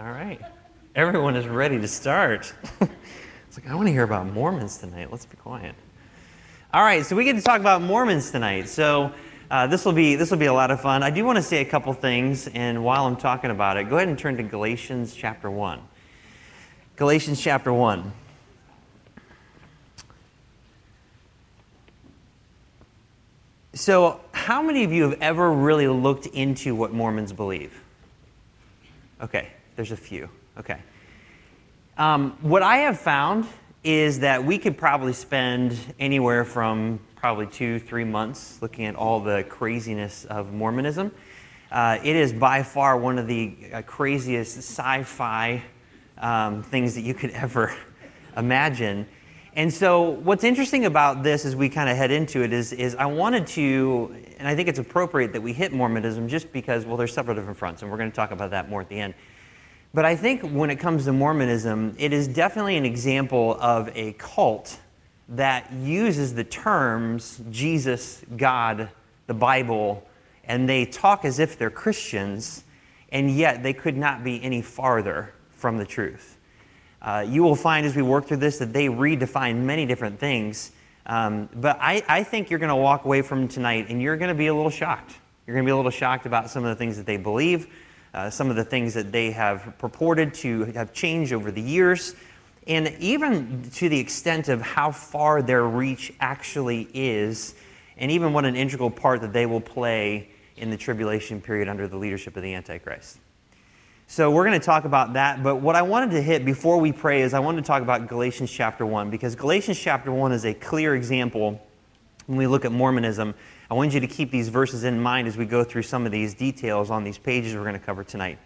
All right. Everyone is ready to start. it's like, I want to hear about Mormons tonight. Let's be quiet. All right, so we get to talk about Mormons tonight. So uh, this will be this will be a lot of fun. I do want to say a couple things, and while I'm talking about it, go ahead and turn to Galatians chapter one. Galatians chapter one. So, how many of you have ever really looked into what Mormons believe? Okay, there's a few. Okay. Um, what I have found is that we could probably spend anywhere from probably two, three months looking at all the craziness of Mormonism. Uh, it is by far one of the uh, craziest sci fi um, things that you could ever imagine. And so, what's interesting about this as we kind of head into it is, is I wanted to, and I think it's appropriate that we hit Mormonism just because, well, there's several different fronts, and we're going to talk about that more at the end. But I think when it comes to Mormonism, it is definitely an example of a cult that uses the terms Jesus, God, the Bible, and they talk as if they're Christians, and yet they could not be any farther from the truth. Uh, you will find as we work through this that they redefine many different things. Um, but I, I, think you're going to walk away from tonight and you're going to be a little shocked. You're going to be a little shocked about some of the things that they believe, uh, some of the things that they have purported to have changed over the years, and even to the extent of how far their reach actually is, and even what an integral part that they will play in the tribulation period under the leadership of the Antichrist. So we're going to talk about that. But what I wanted to hit before we pray is I wanted to talk about Galatians chapter 1, because Galatians chapter 1 is a clear example when we look at Mormonism. I want you to keep these verses in mind as we go through some of these details on these pages we're going to cover tonight.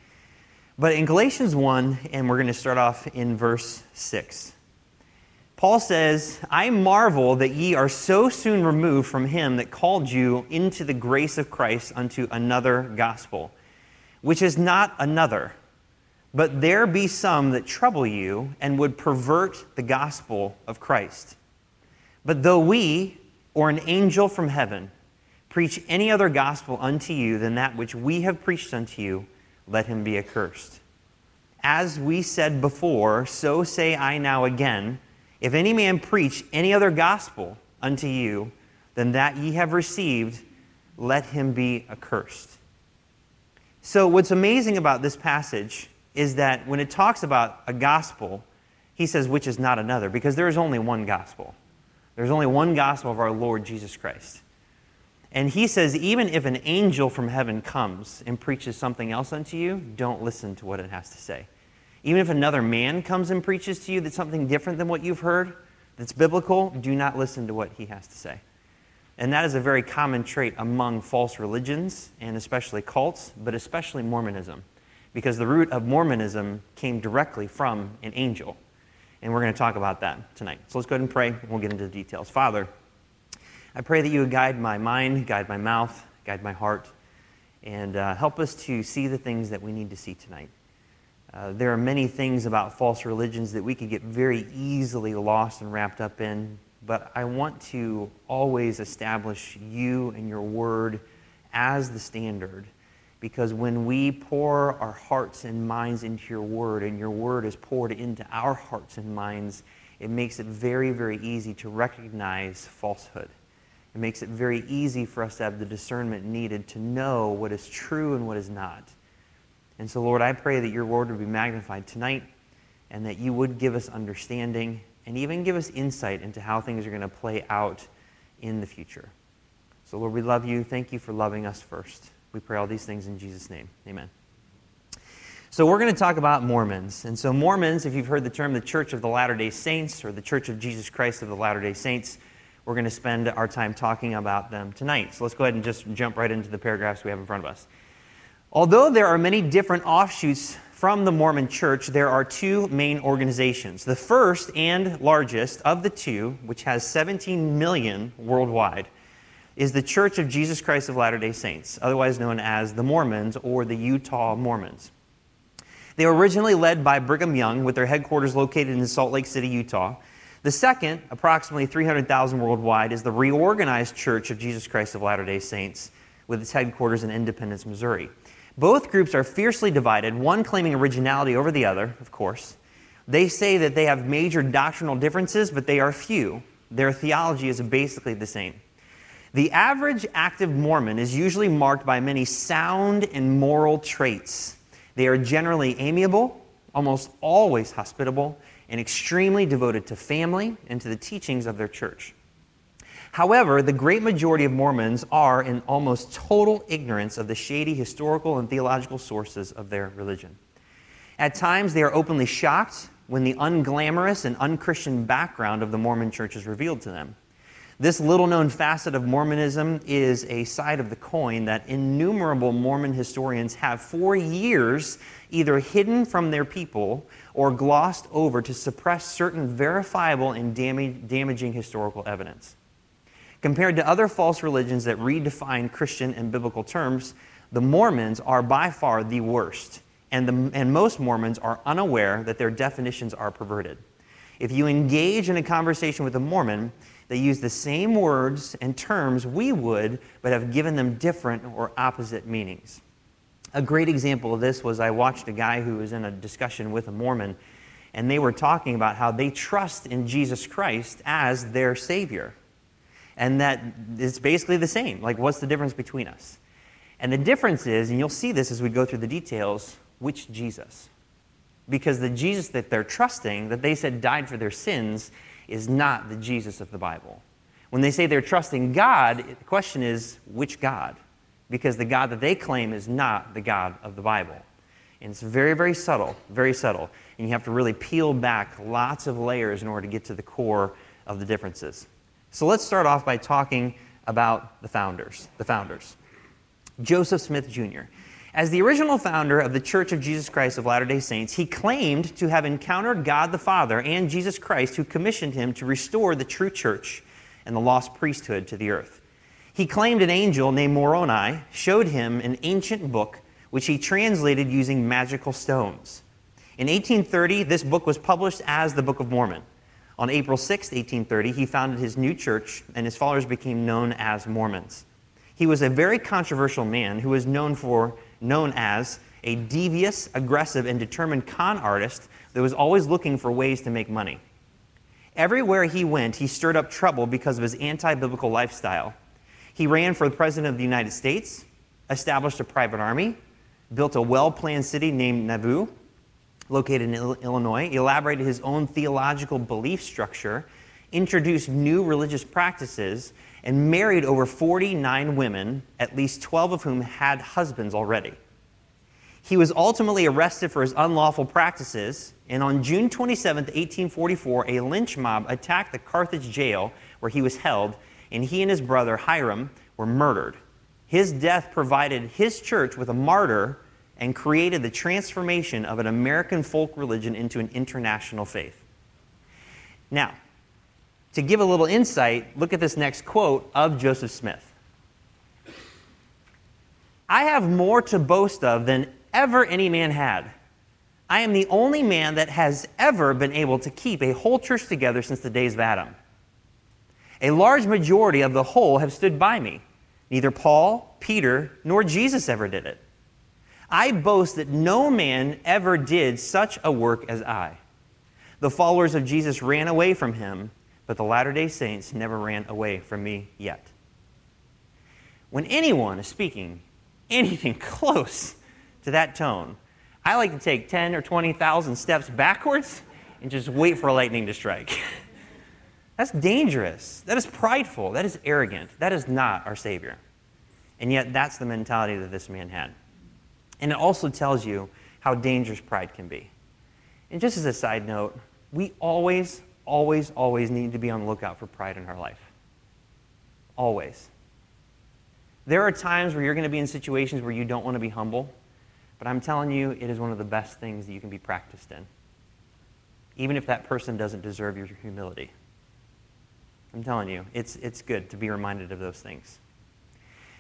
But in Galatians 1, and we're going to start off in verse 6. Paul says, I marvel that ye are so soon removed from him that called you into the grace of Christ unto another gospel which is not another. But there be some that trouble you and would pervert the gospel of Christ. But though we, or an angel from heaven, preach any other gospel unto you than that which we have preached unto you, let him be accursed. As we said before, so say I now again if any man preach any other gospel unto you than that ye have received, let him be accursed. So, what's amazing about this passage is that when it talks about a gospel, he says, which is not another, because there is only one gospel. There's only one gospel of our Lord Jesus Christ. And he says, even if an angel from heaven comes and preaches something else unto you, don't listen to what it has to say. Even if another man comes and preaches to you that's something different than what you've heard, that's biblical, do not listen to what he has to say. And that is a very common trait among false religions and especially cults, but especially Mormonism, because the root of Mormonism came directly from an angel. And we're going to talk about that tonight. So let's go ahead and pray, and we'll get into the details. Father, I pray that you would guide my mind, guide my mouth, guide my heart, and uh, help us to see the things that we need to see tonight. Uh, there are many things about false religions that we could get very easily lost and wrapped up in, but I want to always establish you and your word as the standard. Because when we pour our hearts and minds into your word, and your word is poured into our hearts and minds, it makes it very, very easy to recognize falsehood. It makes it very easy for us to have the discernment needed to know what is true and what is not. And so, Lord, I pray that your word would be magnified tonight and that you would give us understanding and even give us insight into how things are going to play out in the future. So, Lord, we love you. Thank you for loving us first. We pray all these things in Jesus' name. Amen. So, we're going to talk about Mormons. And so, Mormons, if you've heard the term the Church of the Latter day Saints or the Church of Jesus Christ of the Latter day Saints, we're going to spend our time talking about them tonight. So, let's go ahead and just jump right into the paragraphs we have in front of us. Although there are many different offshoots from the Mormon church, there are two main organizations. The first and largest of the two, which has 17 million worldwide, is the Church of Jesus Christ of Latter day Saints, otherwise known as the Mormons or the Utah Mormons. They were originally led by Brigham Young, with their headquarters located in Salt Lake City, Utah. The second, approximately 300,000 worldwide, is the reorganized Church of Jesus Christ of Latter day Saints, with its headquarters in Independence, Missouri. Both groups are fiercely divided, one claiming originality over the other, of course. They say that they have major doctrinal differences, but they are few. Their theology is basically the same. The average active Mormon is usually marked by many sound and moral traits. They are generally amiable, almost always hospitable, and extremely devoted to family and to the teachings of their church. However, the great majority of Mormons are in almost total ignorance of the shady historical and theological sources of their religion. At times, they are openly shocked when the unglamorous and unchristian background of the Mormon church is revealed to them. This little known facet of Mormonism is a side of the coin that innumerable Mormon historians have for years either hidden from their people or glossed over to suppress certain verifiable and damaging historical evidence. Compared to other false religions that redefine Christian and biblical terms, the Mormons are by far the worst, and, the, and most Mormons are unaware that their definitions are perverted. If you engage in a conversation with a Mormon, they use the same words and terms we would, but have given them different or opposite meanings. A great example of this was I watched a guy who was in a discussion with a Mormon, and they were talking about how they trust in Jesus Christ as their Savior. And that it's basically the same. Like, what's the difference between us? And the difference is, and you'll see this as we go through the details, which Jesus? Because the Jesus that they're trusting, that they said died for their sins, is not the Jesus of the Bible. When they say they're trusting God, the question is, which God? Because the God that they claim is not the God of the Bible. And it's very, very subtle, very subtle. And you have to really peel back lots of layers in order to get to the core of the differences. So let's start off by talking about the founders. The founders. Joseph Smith Jr. As the original founder of the Church of Jesus Christ of Latter day Saints, he claimed to have encountered God the Father and Jesus Christ, who commissioned him to restore the true church and the lost priesthood to the earth. He claimed an angel named Moroni showed him an ancient book which he translated using magical stones. In 1830, this book was published as the Book of Mormon. On April 6, 1830, he founded his new church, and his followers became known as Mormons. He was a very controversial man who was known for known as a devious, aggressive, and determined con artist that was always looking for ways to make money. Everywhere he went, he stirred up trouble because of his anti biblical lifestyle. He ran for the President of the United States, established a private army, built a well planned city named Nauvoo, located in Illinois, elaborated his own theological belief structure, introduced new religious practices, and married over 49 women, at least 12 of whom had husbands already. He was ultimately arrested for his unlawful practices, and on June 27, 1844, a lynch mob attacked the Carthage jail where he was held, and he and his brother Hyrum were murdered. His death provided his church with a martyr and created the transformation of an American folk religion into an international faith. Now, to give a little insight, look at this next quote of Joseph Smith. I have more to boast of than ever any man had. I am the only man that has ever been able to keep a whole church together since the days of Adam. A large majority of the whole have stood by me. Neither Paul, Peter, nor Jesus ever did it. I boast that no man ever did such a work as I. The followers of Jesus ran away from him but the Latter day Saints never ran away from me yet. When anyone is speaking anything close to that tone, I like to take 10 or 20,000 steps backwards and just wait for lightning to strike. That's dangerous. That is prideful. That is arrogant. That is not our Savior. And yet, that's the mentality that this man had. And it also tells you how dangerous pride can be. And just as a side note, we always always, always need to be on the lookout for pride in our life. Always. There are times where you're going to be in situations where you don't want to be humble, but I'm telling you, it is one of the best things that you can be practiced in, even if that person doesn't deserve your humility. I'm telling you, it's, it's good to be reminded of those things.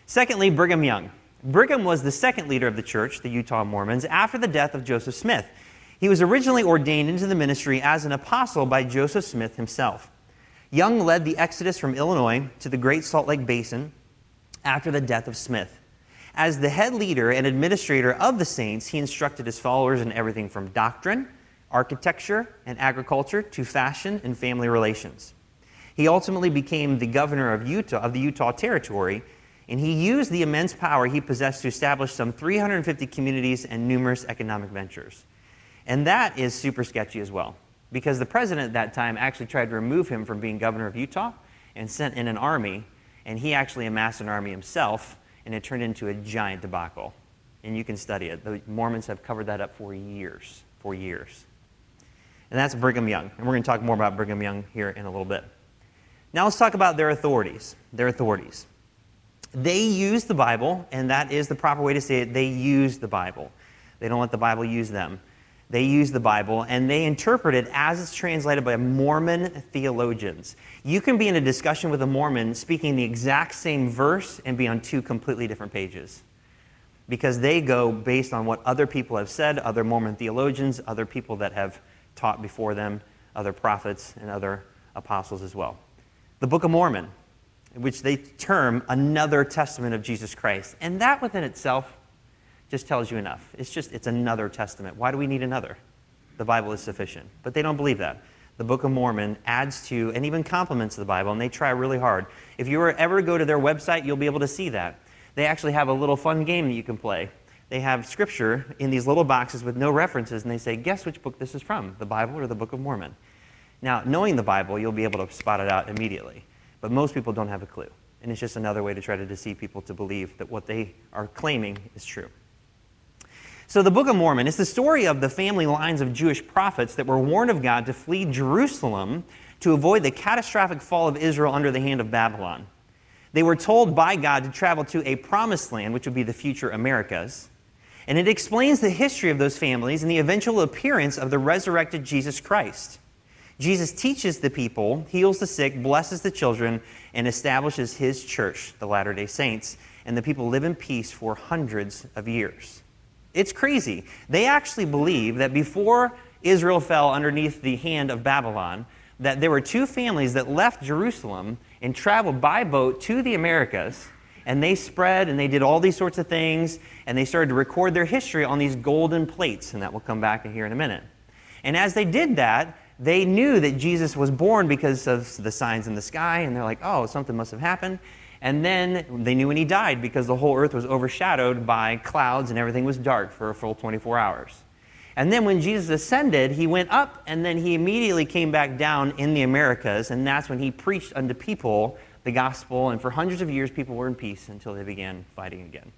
Secondly, Brigham Young. Brigham was the second leader of the church, the Utah Mormons, after the death of Joseph Smith. He was originally ordained into the ministry as an apostle by Joseph Smith himself. Young led the exodus from Illinois to the Great Salt Lake Basin after the death of Smith. As the head leader and administrator of the saints, he instructed his followers in everything from doctrine, architecture, and agriculture to fashion and family relations. He ultimately became the governor of Utah of the Utah territory, and he used the immense power he possessed to establish some 350 communities and numerous economic ventures. And that is super sketchy as well, because the president at that time actually tried to remove him from being governor of Utah and sent in an army, and he actually amassed an army himself and it turned into a giant debacle. And you can study it. The Mormons have covered that up for years, for years. And that's Brigham Young. And we're going to talk more about Brigham Young here in a little bit. Now let's talk about their authorities. Their authorities. They use the Bible, and that is the proper way to say it. They use the Bible. They don't let the Bible use them. They use the Bible and they interpret it as it's translated by Mormon theologians. You can be in a discussion with a Mormon speaking the exact same verse and be on two completely different pages because they go based on what other people have said, other Mormon theologians, other people that have taught before them, other prophets, and other apostles as well. The Book of Mormon, which they term another testament of Jesus Christ. And that within itself just tells you enough. It's just, it's another testament. Why do we need another? The Bible is sufficient. But they don't believe that. The Book of Mormon adds to and even complements the Bible, and they try really hard. If you ever go to their website, you'll be able to see that. They actually have a little fun game that you can play. They have scripture in these little boxes with no references, and they say, Guess which book this is from, the Bible or the Book of Mormon? Now, knowing the Bible, you'll be able to spot it out immediately. But most people don't have a clue. And it's just another way to try to deceive people to believe that what they are claiming is true. So, the Book of Mormon is the story of the family lines of Jewish prophets that were warned of God to flee Jerusalem to avoid the catastrophic fall of Israel under the hand of Babylon. They were told by God to travel to a promised land, which would be the future Americas. And it explains the history of those families and the eventual appearance of the resurrected Jesus Christ. Jesus teaches the people, heals the sick, blesses the children, and establishes his church, the Latter day Saints. And the people live in peace for hundreds of years. It's crazy. They actually believe that before Israel fell underneath the hand of Babylon, that there were two families that left Jerusalem and traveled by boat to the Americas, and they spread and they did all these sorts of things, and they started to record their history on these golden plates, and that will come back to here in a minute. And as they did that, they knew that Jesus was born because of the signs in the sky, and they're like, oh, something must have happened. And then they knew when he died because the whole earth was overshadowed by clouds and everything was dark for a full 24 hours. And then when Jesus ascended, he went up and then he immediately came back down in the Americas. And that's when he preached unto people the gospel. And for hundreds of years, people were in peace until they began fighting again.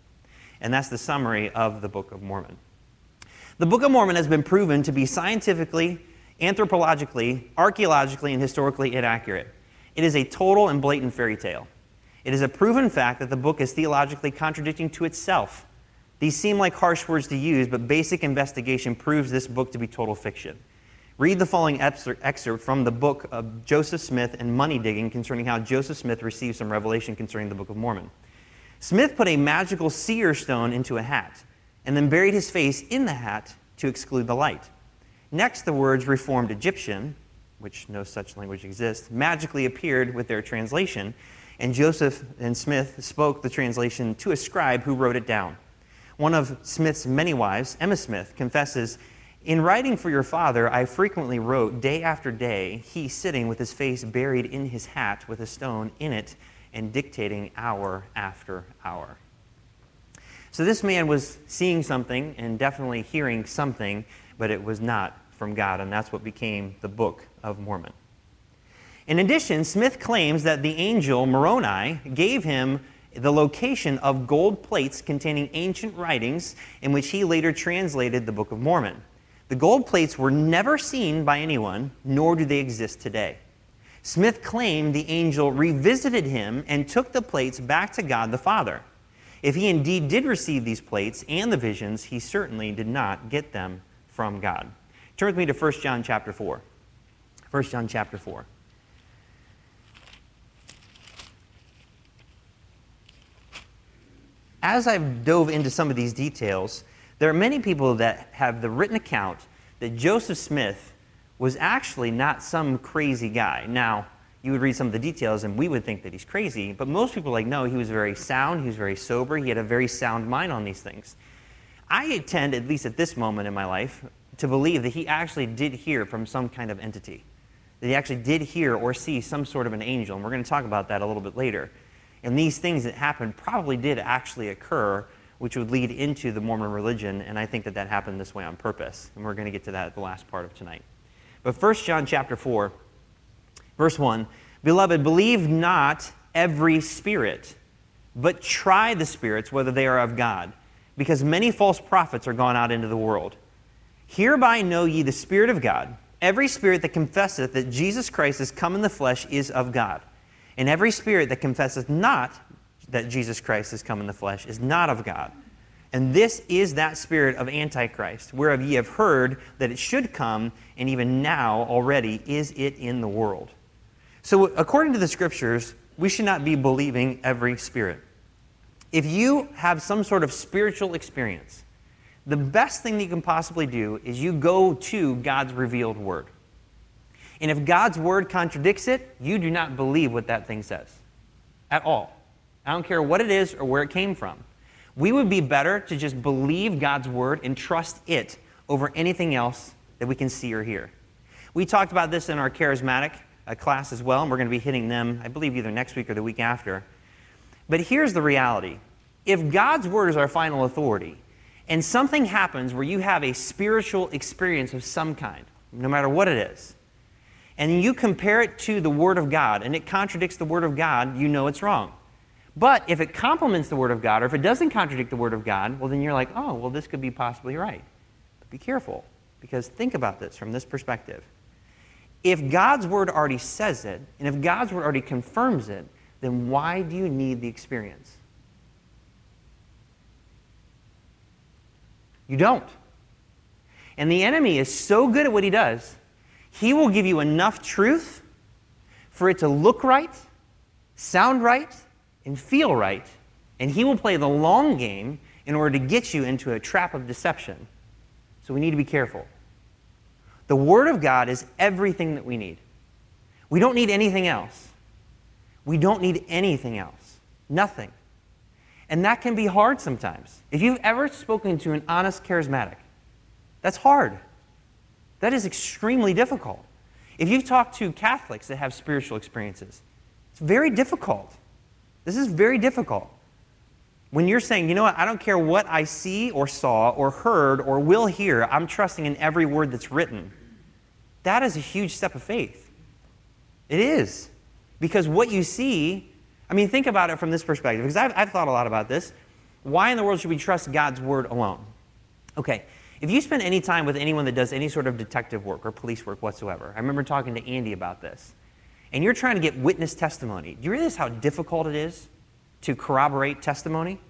And that's the summary of the Book of Mormon. The Book of Mormon has been proven to be scientifically, anthropologically, archaeologically, and historically inaccurate. It is a total and blatant fairy tale. It is a proven fact that the book is theologically contradicting to itself. These seem like harsh words to use, but basic investigation proves this book to be total fiction. Read the following excerpt from the book of Joseph Smith and Money Digging concerning how Joseph Smith received some revelation concerning the Book of Mormon. Smith put a magical seer stone into a hat and then buried his face in the hat to exclude the light. Next, the words Reformed Egyptian, which no such language exists, magically appeared with their translation, and Joseph and Smith spoke the translation to a scribe who wrote it down. One of Smith's many wives, Emma Smith, confesses In writing for your father, I frequently wrote day after day, he sitting with his face buried in his hat with a stone in it and dictating hour after hour. So this man was seeing something and definitely hearing something, but it was not from God, and that's what became the Book of Mormon. In addition, Smith claims that the angel Moroni gave him the location of gold plates containing ancient writings in which he later translated the Book of Mormon. The gold plates were never seen by anyone, nor do they exist today. Smith claimed the angel revisited him and took the plates back to God the Father. If he indeed did receive these plates and the visions, he certainly did not get them from God. Turn with me to 1 John chapter 4. 1 John chapter 4. As I've dove into some of these details, there are many people that have the written account that Joseph Smith was actually not some crazy guy. Now, you would read some of the details and we would think that he's crazy. But most people are like, no, he was very sound, he was very sober, he had a very sound mind on these things. I tend, at least at this moment in my life, to believe that he actually did hear from some kind of entity. That he actually did hear or see some sort of an angel. And we're going to talk about that a little bit later. And these things that happened probably did actually occur, which would lead into the Mormon religion. And I think that that happened this way on purpose. And we're going to get to that at the last part of tonight. But 1 John chapter 4 Verse 1 Beloved, believe not every spirit, but try the spirits whether they are of God, because many false prophets are gone out into the world. Hereby know ye the Spirit of God. Every spirit that confesseth that Jesus Christ is come in the flesh is of God. And every spirit that confesseth not that Jesus Christ is come in the flesh is not of God. And this is that spirit of Antichrist, whereof ye have heard that it should come, and even now already is it in the world. So, according to the scriptures, we should not be believing every spirit. If you have some sort of spiritual experience, the best thing that you can possibly do is you go to God's revealed word. And if God's word contradicts it, you do not believe what that thing says at all. I don't care what it is or where it came from. We would be better to just believe God's word and trust it over anything else that we can see or hear. We talked about this in our charismatic uh, class as well, and we're going to be hitting them, I believe, either next week or the week after. But here's the reality if God's word is our final authority, and something happens where you have a spiritual experience of some kind, no matter what it is, and you compare it to the Word of God and it contradicts the Word of God, you know it's wrong. But if it complements the Word of God or if it doesn't contradict the Word of God, well, then you're like, oh, well, this could be possibly right. But be careful because think about this from this perspective. If God's word already says it, and if God's word already confirms it, then why do you need the experience? You don't. And the enemy is so good at what he does, he will give you enough truth for it to look right, sound right, and feel right, and he will play the long game in order to get you into a trap of deception. So we need to be careful. The Word of God is everything that we need. We don't need anything else. We don't need anything else. Nothing. And that can be hard sometimes. If you've ever spoken to an honest charismatic, that's hard. That is extremely difficult. If you've talked to Catholics that have spiritual experiences, it's very difficult. This is very difficult. When you're saying, you know what, I don't care what I see or saw or heard or will hear, I'm trusting in every word that's written. That is a huge step of faith. It is. Because what you see, I mean, think about it from this perspective, because I've, I've thought a lot about this. Why in the world should we trust God's word alone? Okay, if you spend any time with anyone that does any sort of detective work or police work whatsoever, I remember talking to Andy about this, and you're trying to get witness testimony. Do you realize how difficult it is to corroborate testimony?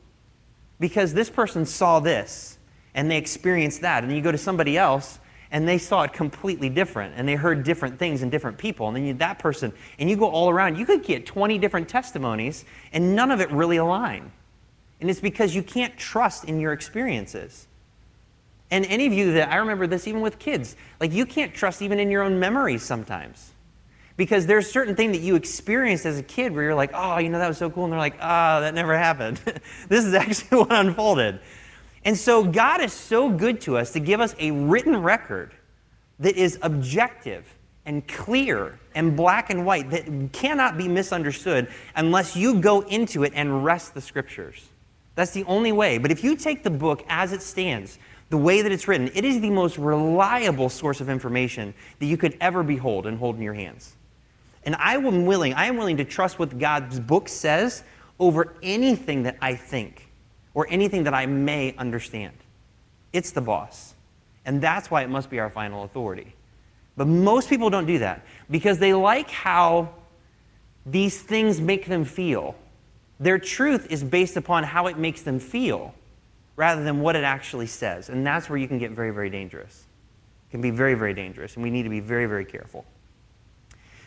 Because this person saw this and they experienced that, and then you go to somebody else and they saw it completely different and they heard different things and different people and then you, that person and you go all around you could get 20 different testimonies and none of it really align and it's because you can't trust in your experiences and any of you that i remember this even with kids like you can't trust even in your own memories sometimes because there's certain thing that you experienced as a kid where you're like oh you know that was so cool and they're like oh that never happened this is actually what unfolded and so God is so good to us to give us a written record that is objective and clear and black and white that cannot be misunderstood unless you go into it and wrest the scriptures. That's the only way. But if you take the book as it stands, the way that it's written, it is the most reliable source of information that you could ever behold and hold in your hands. And I am willing, I am willing to trust what God's book says over anything that I think or anything that I may understand. It's the boss. And that's why it must be our final authority. But most people don't do that because they like how these things make them feel. Their truth is based upon how it makes them feel rather than what it actually says. And that's where you can get very, very dangerous. It can be very, very dangerous, and we need to be very, very careful.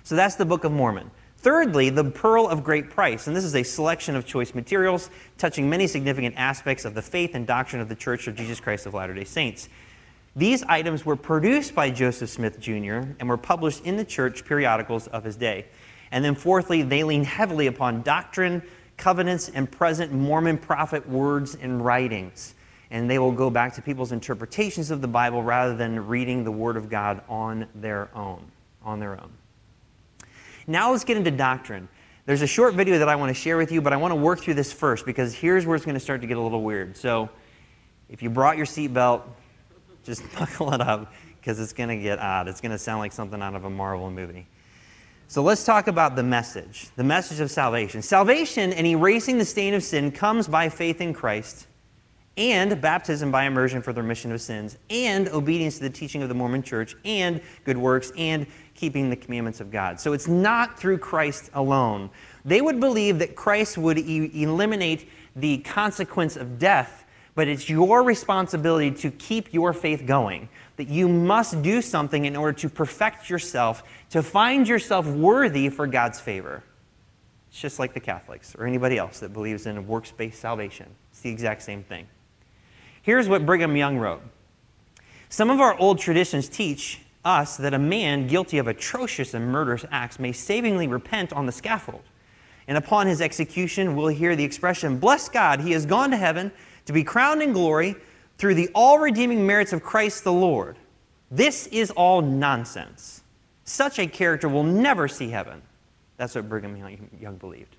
So that's the Book of Mormon. Thirdly, the pearl of great price. And this is a selection of choice materials touching many significant aspects of the faith and doctrine of the Church of Jesus Christ of Latter day Saints. These items were produced by Joseph Smith Jr. and were published in the church periodicals of his day. And then, fourthly, they lean heavily upon doctrine, covenants, and present Mormon prophet words and writings. And they will go back to people's interpretations of the Bible rather than reading the Word of God on their own. On their own. Now let's get into doctrine. There's a short video that I want to share with you, but I want to work through this first because here's where it's going to start to get a little weird. So if you brought your seatbelt, just buckle it up because it's going to get odd. It's going to sound like something out of a Marvel movie. So let's talk about the message, the message of salvation. Salvation and erasing the stain of sin comes by faith in Christ and baptism by immersion for the remission of sins and obedience to the teaching of the Mormon church and good works and keeping the commandments of God. So it's not through Christ alone. They would believe that Christ would e- eliminate the consequence of death, but it's your responsibility to keep your faith going that you must do something in order to perfect yourself, to find yourself worthy for God's favor. It's just like the Catholics or anybody else that believes in a works based salvation. It's the exact same thing. Here's what Brigham Young wrote Some of our old traditions teach us that a man guilty of atrocious and murderous acts may savingly repent on the scaffold. And upon his execution, we'll hear the expression, Bless God, he has gone to heaven to be crowned in glory through the all redeeming merits of Christ the Lord. This is all nonsense. Such a character will never see heaven. That's what Brigham Young believed.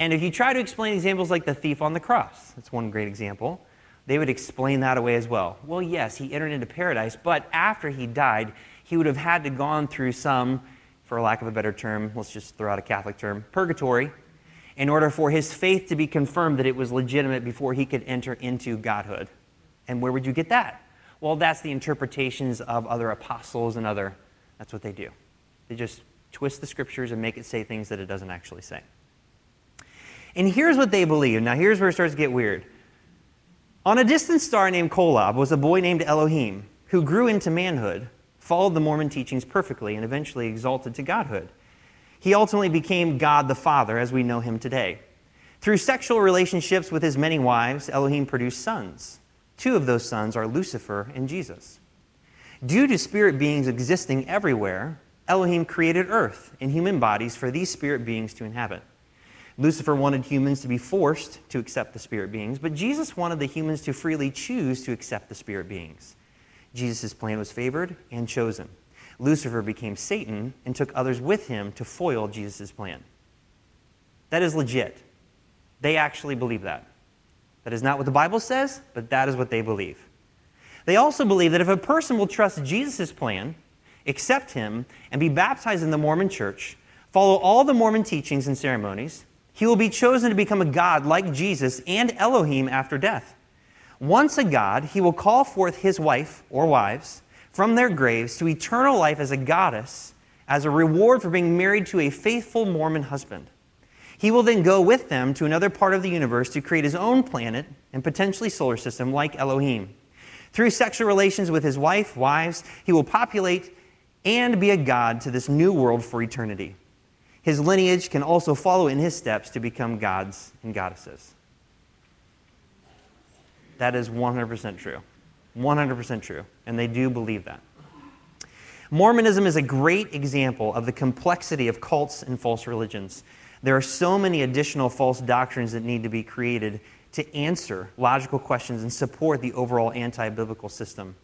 And if you try to explain examples like the thief on the cross, that's one great example, they would explain that away as well. Well, yes, he entered into paradise, but after he died, he would have had to gone through some, for lack of a better term, let's just throw out a Catholic term, purgatory, in order for his faith to be confirmed that it was legitimate before he could enter into godhood. And where would you get that? Well, that's the interpretations of other apostles and other, that's what they do. They just twist the scriptures and make it say things that it doesn't actually say. And here's what they believe. Now, here's where it starts to get weird. On a distant star named Kolob was a boy named Elohim who grew into manhood, followed the Mormon teachings perfectly, and eventually exalted to godhood. He ultimately became God the Father as we know him today. Through sexual relationships with his many wives, Elohim produced sons. Two of those sons are Lucifer and Jesus. Due to spirit beings existing everywhere, Elohim created earth and human bodies for these spirit beings to inhabit. Lucifer wanted humans to be forced to accept the spirit beings, but Jesus wanted the humans to freely choose to accept the spirit beings. Jesus' plan was favored and chosen. Lucifer became Satan and took others with him to foil Jesus' plan. That is legit. They actually believe that. That is not what the Bible says, but that is what they believe. They also believe that if a person will trust Jesus' plan, accept him, and be baptized in the Mormon church, follow all the Mormon teachings and ceremonies, he will be chosen to become a God like Jesus and Elohim after death. Once a God, he will call forth his wife or wives from their graves to eternal life as a goddess as a reward for being married to a faithful Mormon husband. He will then go with them to another part of the universe to create his own planet and potentially solar system like Elohim. Through sexual relations with his wife, wives, he will populate and be a god to this new world for eternity. His lineage can also follow in his steps to become gods and goddesses. That is 100% true. 100% true. And they do believe that. Mormonism is a great example of the complexity of cults and false religions. There are so many additional false doctrines that need to be created to answer logical questions and support the overall anti biblical system.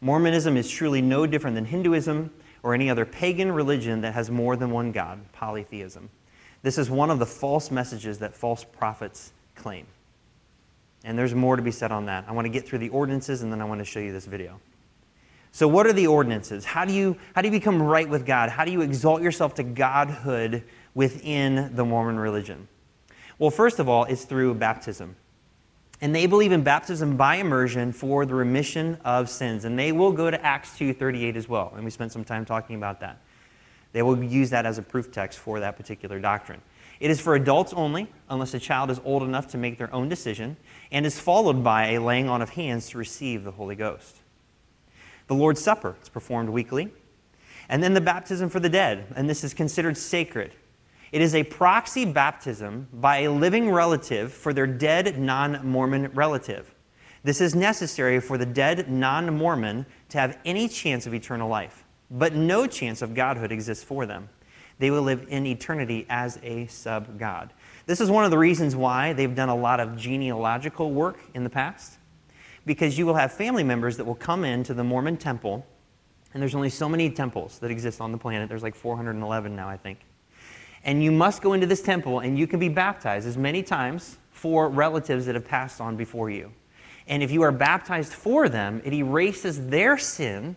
Mormonism is truly no different than Hinduism or any other pagan religion that has more than one God, polytheism. This is one of the false messages that false prophets claim. And there's more to be said on that. I want to get through the ordinances and then I want to show you this video. So, what are the ordinances? How do you, how do you become right with God? How do you exalt yourself to godhood within the Mormon religion? Well, first of all, it's through baptism. And they believe in baptism by immersion for the remission of sins. And they will go to Acts 2:38 as well. And we spent some time talking about that. They will use that as a proof text for that particular doctrine. It is for adults only, unless a child is old enough to make their own decision, and is followed by a laying on of hands to receive the Holy Ghost. The Lord's Supper is performed weekly. And then the baptism for the dead, and this is considered sacred it is a proxy baptism by a living relative for their dead non Mormon relative. This is necessary for the dead non Mormon to have any chance of eternal life, but no chance of godhood exists for them. they will live in eternity as a sub God. This is one of the reasons why they've done a lot of genealogical work in the past, because you will have family members that will come into the Mormon temple, and there's only so many temples that exist on the planet. There's like 411 now, I think. And you must go into this temple, and you can be baptized as many times for relatives that have passed on before you. And if you are baptized for them, it erases their sin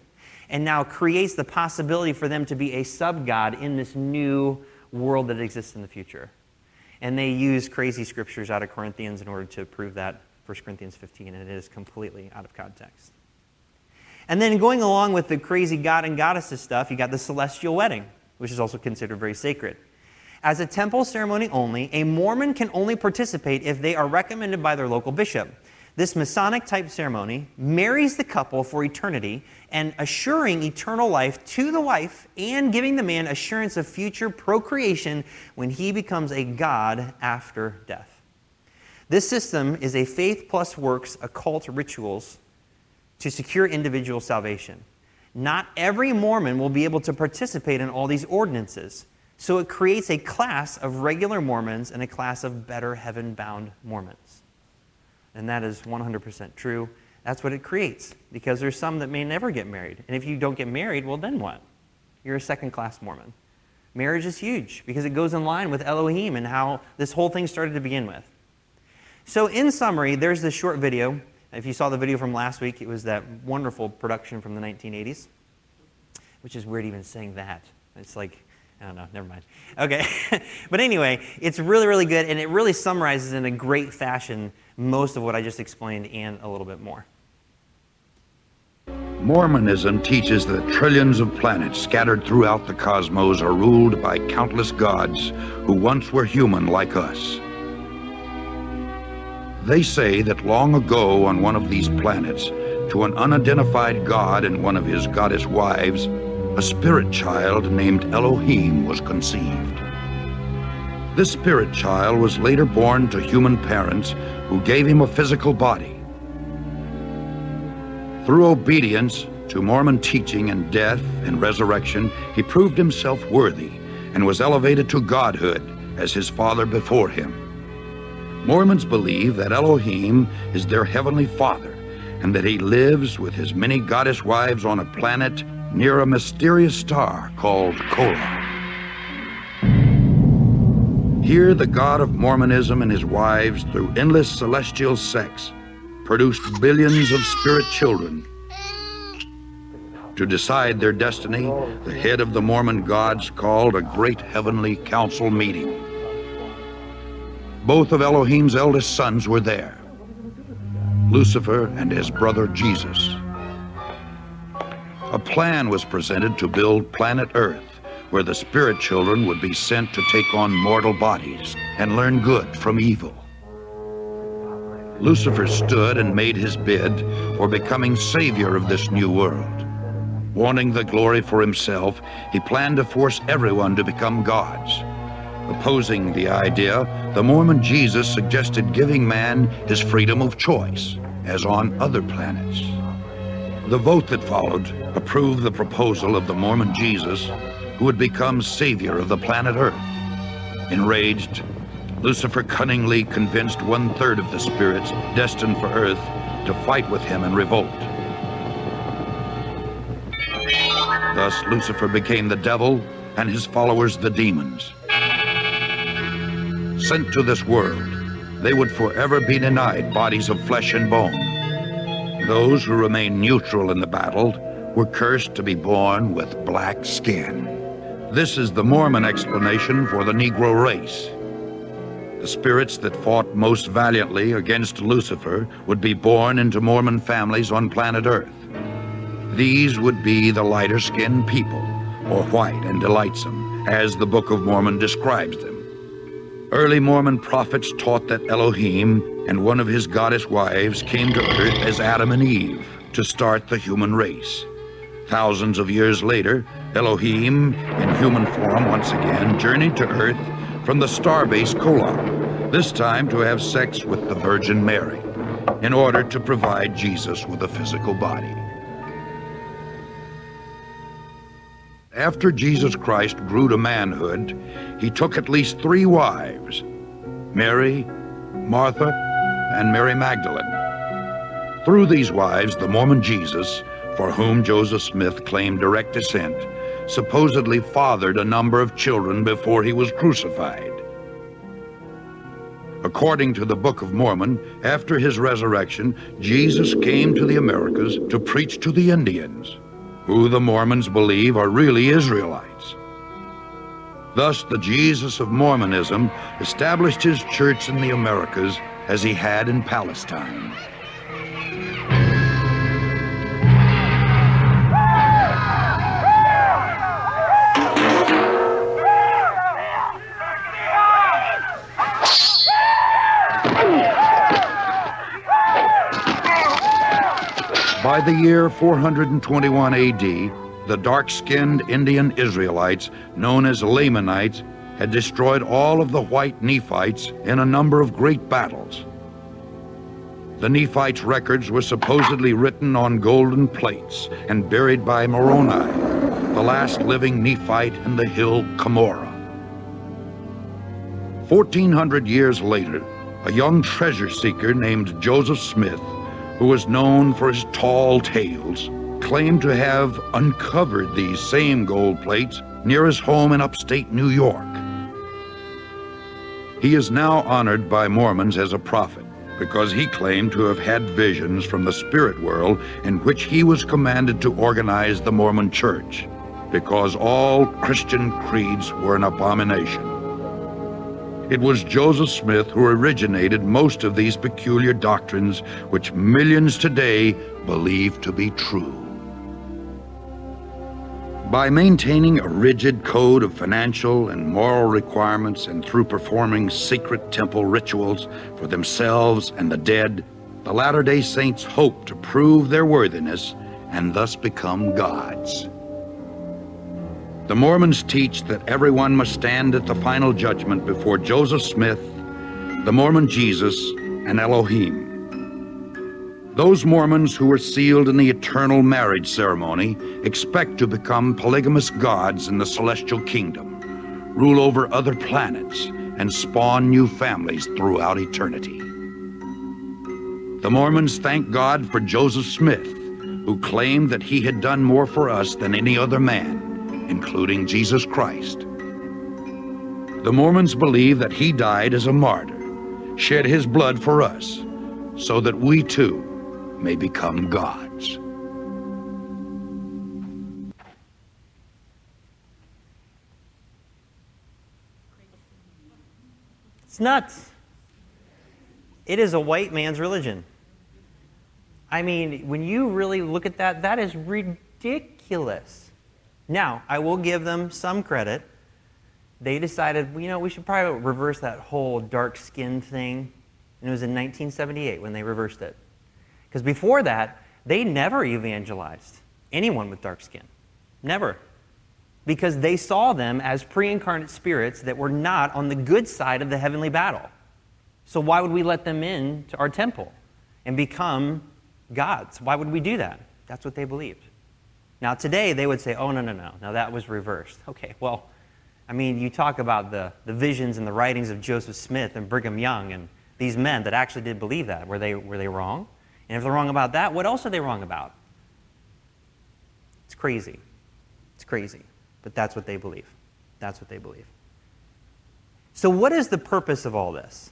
and now creates the possibility for them to be a sub God in this new world that exists in the future. And they use crazy scriptures out of Corinthians in order to prove that, 1 Corinthians 15, and it is completely out of context. And then going along with the crazy god and goddesses stuff, you got the celestial wedding, which is also considered very sacred. As a temple ceremony only, a Mormon can only participate if they are recommended by their local bishop. This Masonic type ceremony marries the couple for eternity and assuring eternal life to the wife and giving the man assurance of future procreation when he becomes a god after death. This system is a faith plus works occult rituals to secure individual salvation. Not every Mormon will be able to participate in all these ordinances. So it creates a class of regular Mormons and a class of better heaven bound Mormons and that is 100% true. That's what it creates because there's some that may never get married. And if you don't get married, well, then what? You're a second class Mormon. Marriage is huge because it goes in line with Elohim and how this whole thing started to begin with. So, in summary, there's this short video. If you saw the video from last week, it was that wonderful production from the 1980s, which is weird even saying that. It's like I don't know, never mind. Okay. but anyway, it's really, really good, and it really summarizes in a great fashion most of what I just explained and a little bit more. Mormonism teaches that trillions of planets scattered throughout the cosmos are ruled by countless gods who once were human like us. They say that long ago on one of these planets, to an unidentified god and one of his goddess wives, a spirit child named Elohim was conceived. This spirit child was later born to human parents who gave him a physical body. Through obedience to Mormon teaching and death and resurrection, he proved himself worthy and was elevated to godhood as his father before him. Mormons believe that Elohim is their heavenly father and that he lives with his many goddess wives on a planet near a mysterious star called Kolob. Here, the God of Mormonism and his wives, through endless celestial sex, produced billions of spirit children. To decide their destiny, the head of the Mormon gods called a great heavenly council meeting. Both of Elohim's eldest sons were there Lucifer and his brother Jesus a plan was presented to build planet Earth, where the spirit children would be sent to take on mortal bodies and learn good from evil. Lucifer stood and made his bid for becoming savior of this new world. Wanting the glory for himself, he planned to force everyone to become gods. Opposing the idea, the Mormon Jesus suggested giving man his freedom of choice, as on other planets. The vote that followed approved the proposal of the Mormon Jesus, who would become savior of the planet Earth. Enraged, Lucifer cunningly convinced one third of the spirits destined for Earth to fight with him in revolt. Thus, Lucifer became the devil and his followers the demons. Sent to this world, they would forever be denied bodies of flesh and bone those who remained neutral in the battle were cursed to be born with black skin. This is the Mormon explanation for the Negro race. The spirits that fought most valiantly against Lucifer would be born into Mormon families on planet Earth. These would be the lighter skinned people, or white and delightsome, as the Book of Mormon describes them. Early Mormon prophets taught that Elohim and one of his goddess wives came to Earth as Adam and Eve to start the human race. Thousands of years later, Elohim, in human form once again, journeyed to Earth from the starbase Kolob, this time to have sex with the Virgin Mary, in order to provide Jesus with a physical body. After Jesus Christ grew to manhood, he took at least three wives Mary, Martha, and Mary Magdalene. Through these wives, the Mormon Jesus, for whom Joseph Smith claimed direct descent, supposedly fathered a number of children before he was crucified. According to the Book of Mormon, after his resurrection, Jesus came to the Americas to preach to the Indians, who the Mormons believe are really Israelites. Thus, the Jesus of Mormonism established his church in the Americas as he had in Palestine. By the year 421 AD, the dark-skinned Indian Israelites, known as Lamanites, had destroyed all of the white Nephites in a number of great battles. The Nephites' records were supposedly written on golden plates and buried by Moroni, the last living Nephite in the hill Cumorah. 1,400 years later, a young treasure seeker named Joseph Smith who was known for his tall tales, claimed to have uncovered these same gold plates near his home in upstate New York. He is now honored by Mormons as a prophet because he claimed to have had visions from the spirit world in which he was commanded to organize the Mormon church because all Christian creeds were an abomination. It was Joseph Smith who originated most of these peculiar doctrines which millions today believe to be true. By maintaining a rigid code of financial and moral requirements and through performing secret temple rituals for themselves and the dead, the Latter-day Saints hope to prove their worthiness and thus become gods. The Mormons teach that everyone must stand at the final judgment before Joseph Smith, the Mormon Jesus, and Elohim. Those Mormons who are sealed in the eternal marriage ceremony expect to become polygamous gods in the celestial kingdom, rule over other planets, and spawn new families throughout eternity. The Mormons thank God for Joseph Smith, who claimed that he had done more for us than any other man including Jesus Christ. The Mormons believe that he died as a martyr, shed his blood for us, so that we too may become gods. It's nuts. It is a white man's religion. I mean, when you really look at that, that is ridiculous. Now, I will give them some credit. They decided, you know, we should probably reverse that whole dark skin thing. And it was in 1978 when they reversed it. Because before that, they never evangelized anyone with dark skin. Never. Because they saw them as pre incarnate spirits that were not on the good side of the heavenly battle. So why would we let them in to our temple and become gods? Why would we do that? That's what they believed. Now, today they would say, oh, no, no, no. Now that was reversed. Okay, well, I mean, you talk about the, the visions and the writings of Joseph Smith and Brigham Young and these men that actually did believe that. Were they, were they wrong? And if they're wrong about that, what else are they wrong about? It's crazy. It's crazy. But that's what they believe. That's what they believe. So, what is the purpose of all this?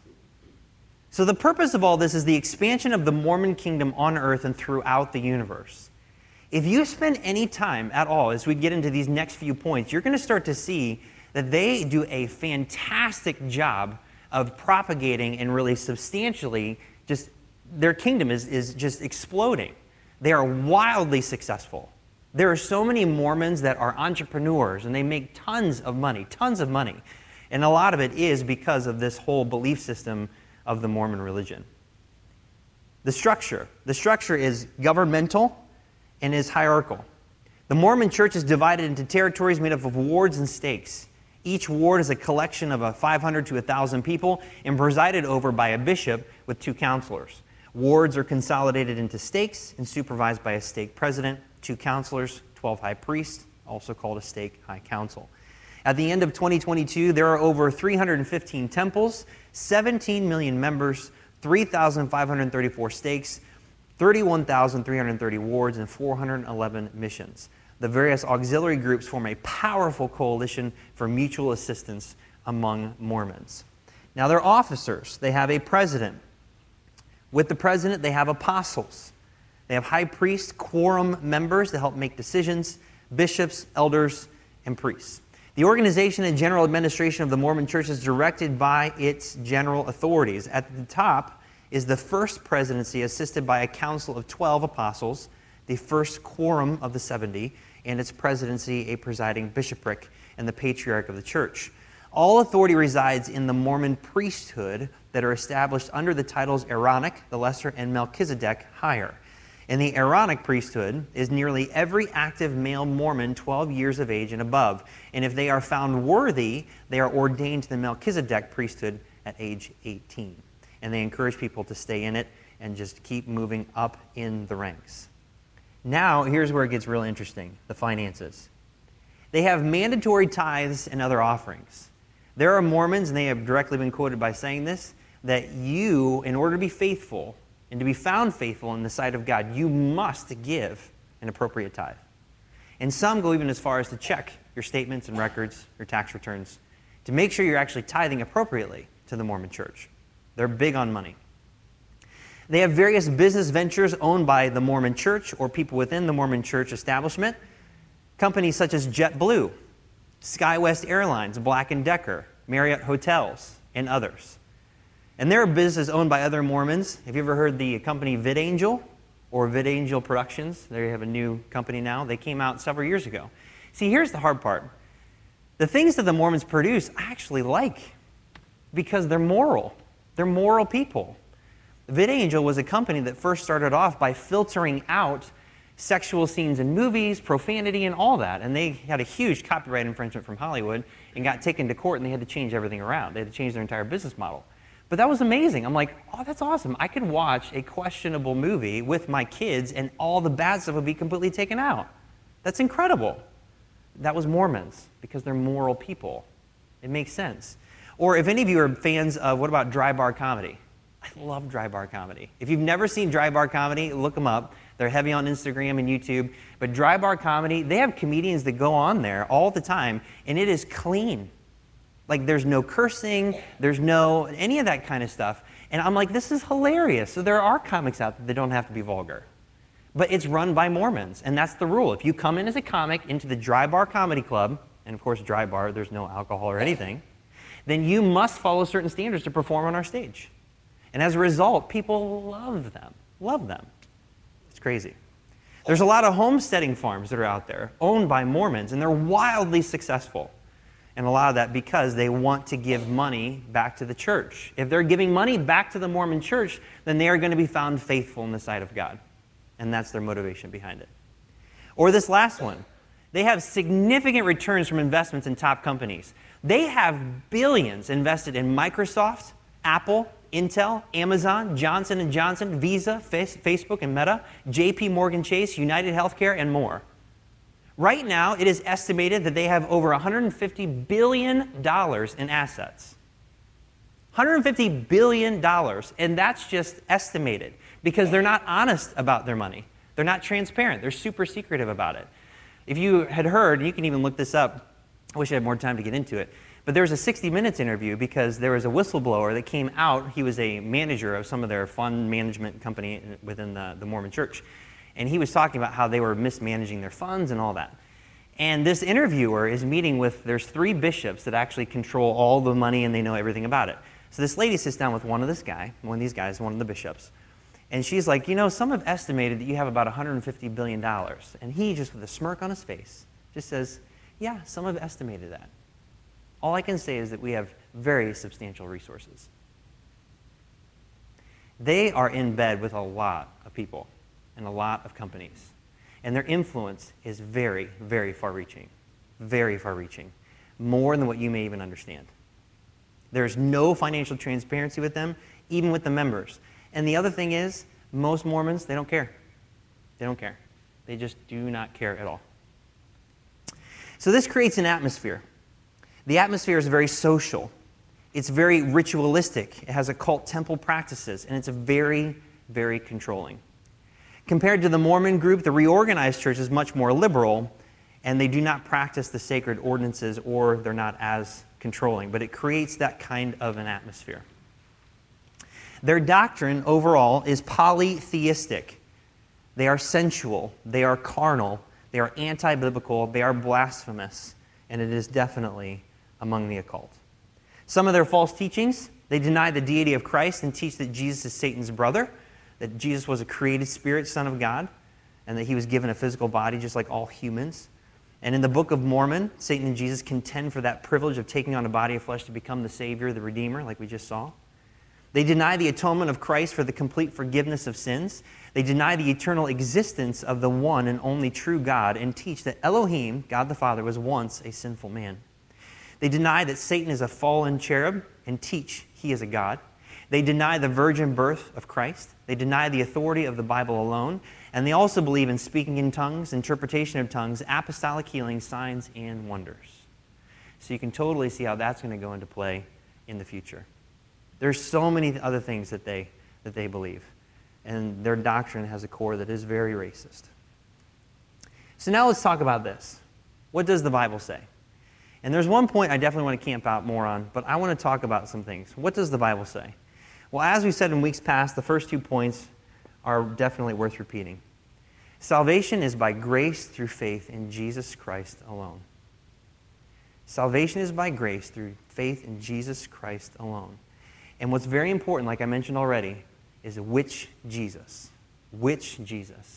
So, the purpose of all this is the expansion of the Mormon kingdom on earth and throughout the universe. If you spend any time at all as we get into these next few points, you're going to start to see that they do a fantastic job of propagating and really substantially just their kingdom is, is just exploding. They are wildly successful. There are so many Mormons that are entrepreneurs and they make tons of money, tons of money. And a lot of it is because of this whole belief system of the Mormon religion. The structure. The structure is governmental, and is hierarchical. The Mormon church is divided into territories made up of wards and stakes. Each ward is a collection of a 500 to 1,000 people and presided over by a bishop with two counselors. Wards are consolidated into stakes and supervised by a stake president, two counselors, 12 high priests, also called a stake high council. At the end of 2022, there are over 315 temples, 17 million members, 3,534 stakes, 31,330 wards, and 411 missions. The various auxiliary groups form a powerful coalition for mutual assistance among Mormons. Now, they're officers. They have a president. With the president, they have apostles. They have high priests, quorum members to help make decisions, bishops, elders, and priests. The organization and general administration of the Mormon Church is directed by its general authorities. At the top is the first presidency, assisted by a council of 12 apostles, the first quorum of the 70, and its presidency, a presiding bishopric, and the patriarch of the church. All authority resides in the Mormon priesthood that are established under the titles Aaronic, the lesser, and Melchizedek, higher. In the Aaronic priesthood is nearly every active male Mormon 12 years of age and above. And if they are found worthy, they are ordained to the Melchizedek priesthood at age 18. And they encourage people to stay in it and just keep moving up in the ranks. Now, here's where it gets real interesting the finances. They have mandatory tithes and other offerings. There are Mormons, and they have directly been quoted by saying this, that you, in order to be faithful, and to be found faithful in the sight of God, you must give an appropriate tithe. And some go even as far as to check your statements and records, your tax returns, to make sure you're actually tithing appropriately to the Mormon church. They're big on money. They have various business ventures owned by the Mormon church or people within the Mormon church establishment. Companies such as JetBlue, SkyWest Airlines, Black & Decker, Marriott Hotels, and others. And they're a business owned by other Mormons. Have you ever heard the company VidAngel or VidAngel Productions? They have a new company now. They came out several years ago. See, here's the hard part. The things that the Mormons produce, I actually like because they're moral. They're moral people. VidAngel was a company that first started off by filtering out sexual scenes in movies, profanity, and all that. And they had a huge copyright infringement from Hollywood and got taken to court and they had to change everything around. They had to change their entire business model. But that was amazing. I'm like, oh, that's awesome. I could watch a questionable movie with my kids and all the bad stuff would be completely taken out. That's incredible. That was Mormons because they're moral people. It makes sense. Or if any of you are fans of what about dry bar comedy? I love dry bar comedy. If you've never seen dry bar comedy, look them up. They're heavy on Instagram and YouTube. But dry bar comedy, they have comedians that go on there all the time, and it is clean. Like there's no cursing, there's no any of that kind of stuff. And I'm like, this is hilarious. So there are comics out there that don't have to be vulgar. But it's run by Mormons, and that's the rule. If you come in as a comic into the Dry Bar Comedy Club, and of course, Dry Bar, there's no alcohol or anything, then you must follow certain standards to perform on our stage. And as a result, people love them. Love them. Crazy. There's a lot of homesteading farms that are out there owned by Mormons, and they're wildly successful and a lot of that because they want to give money back to the church. If they're giving money back to the Mormon church, then they are going to be found faithful in the sight of God. And that's their motivation behind it. Or this last one they have significant returns from investments in top companies. They have billions invested in Microsoft, Apple, Intel, Amazon, Johnson & Johnson, Visa, Facebook and Meta, JP Morgan Chase, United Healthcare and more. Right now, it is estimated that they have over $150 billion in assets. $150 billion, and that's just estimated because they're not honest about their money. They're not transparent. They're super secretive about it. If you had heard, you can even look this up, I wish I had more time to get into it, but there was a 60 Minutes interview because there was a whistleblower that came out. He was a manager of some of their fund management company within the, the Mormon church and he was talking about how they were mismanaging their funds and all that. And this interviewer is meeting with, there's three bishops that actually control all the money and they know everything about it. So this lady sits down with one of this guy, one of these guys, one of the bishops, and she's like, you know, some have estimated that you have about $150 billion. And he, just with a smirk on his face, just says, yeah, some have estimated that. All I can say is that we have very substantial resources. They are in bed with a lot of people and a lot of companies. And their influence is very, very far reaching. Very far reaching. More than what you may even understand. There's no financial transparency with them, even with the members. And the other thing is, most Mormons, they don't care. They don't care. They just do not care at all. So this creates an atmosphere. The atmosphere is very social. It's very ritualistic. It has occult temple practices, and it's very, very controlling. Compared to the Mormon group, the reorganized church is much more liberal, and they do not practice the sacred ordinances or they're not as controlling, but it creates that kind of an atmosphere. Their doctrine overall is polytheistic. They are sensual, they are carnal, they are anti biblical, they are blasphemous, and it is definitely among the occult. Some of their false teachings they deny the deity of Christ and teach that Jesus is Satan's brother, that Jesus was a created spirit, Son of God, and that he was given a physical body just like all humans. And in the Book of Mormon, Satan and Jesus contend for that privilege of taking on a body of flesh to become the Savior, the Redeemer, like we just saw. They deny the atonement of Christ for the complete forgiveness of sins. They deny the eternal existence of the one and only true God and teach that Elohim, God the Father, was once a sinful man. They deny that Satan is a fallen cherub and teach he is a God. They deny the virgin birth of Christ. They deny the authority of the Bible alone. And they also believe in speaking in tongues, interpretation of tongues, apostolic healing, signs, and wonders. So you can totally see how that's going to go into play in the future. There's so many other things that they, that they believe. And their doctrine has a core that is very racist. So now let's talk about this. What does the Bible say? And there's one point I definitely want to camp out more on, but I want to talk about some things. What does the Bible say? Well, as we said in weeks past, the first two points are definitely worth repeating. Salvation is by grace through faith in Jesus Christ alone. Salvation is by grace through faith in Jesus Christ alone. And what's very important, like I mentioned already, is which Jesus? Which Jesus?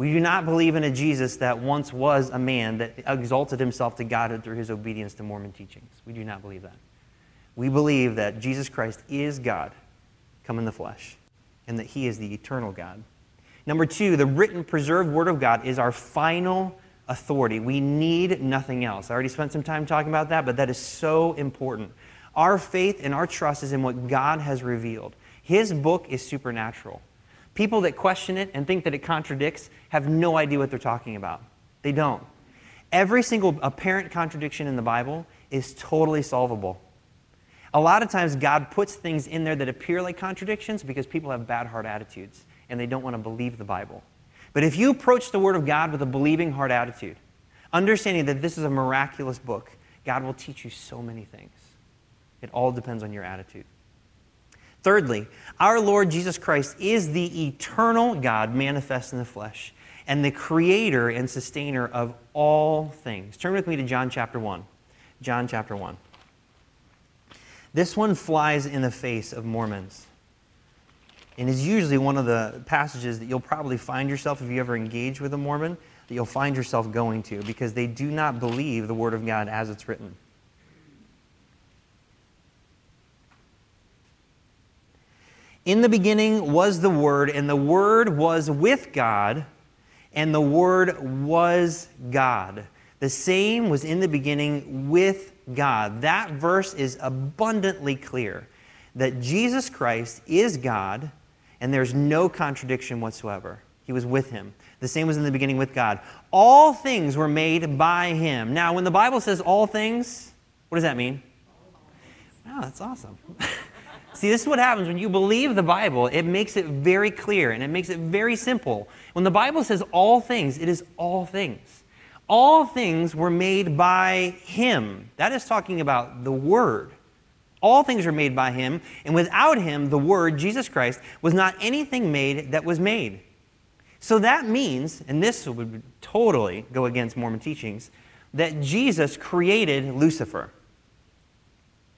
We do not believe in a Jesus that once was a man that exalted himself to God through his obedience to Mormon teachings. We do not believe that. We believe that Jesus Christ is God come in the flesh and that he is the eternal God. Number two, the written, preserved Word of God is our final authority. We need nothing else. I already spent some time talking about that, but that is so important. Our faith and our trust is in what God has revealed. His book is supernatural. People that question it and think that it contradicts have no idea what they're talking about. They don't. Every single apparent contradiction in the Bible is totally solvable. A lot of times, God puts things in there that appear like contradictions because people have bad heart attitudes and they don't want to believe the Bible. But if you approach the Word of God with a believing heart attitude, understanding that this is a miraculous book, God will teach you so many things. It all depends on your attitude. Thirdly, our Lord Jesus Christ is the eternal God manifest in the flesh and the creator and sustainer of all things. Turn with me to John chapter 1. John chapter 1. This one flies in the face of Mormons and is usually one of the passages that you'll probably find yourself, if you ever engage with a Mormon, that you'll find yourself going to because they do not believe the Word of God as it's written. In the beginning was the Word, and the Word was with God, and the Word was God. The same was in the beginning with God. That verse is abundantly clear that Jesus Christ is God, and there's no contradiction whatsoever. He was with him. The same was in the beginning with God. All things were made by him. Now, when the Bible says all things, what does that mean? Wow, that's awesome. See, this is what happens when you believe the Bible. It makes it very clear and it makes it very simple. When the Bible says all things, it is all things. All things were made by Him. That is talking about the Word. All things were made by Him, and without Him, the Word, Jesus Christ, was not anything made that was made. So that means, and this would totally go against Mormon teachings, that Jesus created Lucifer.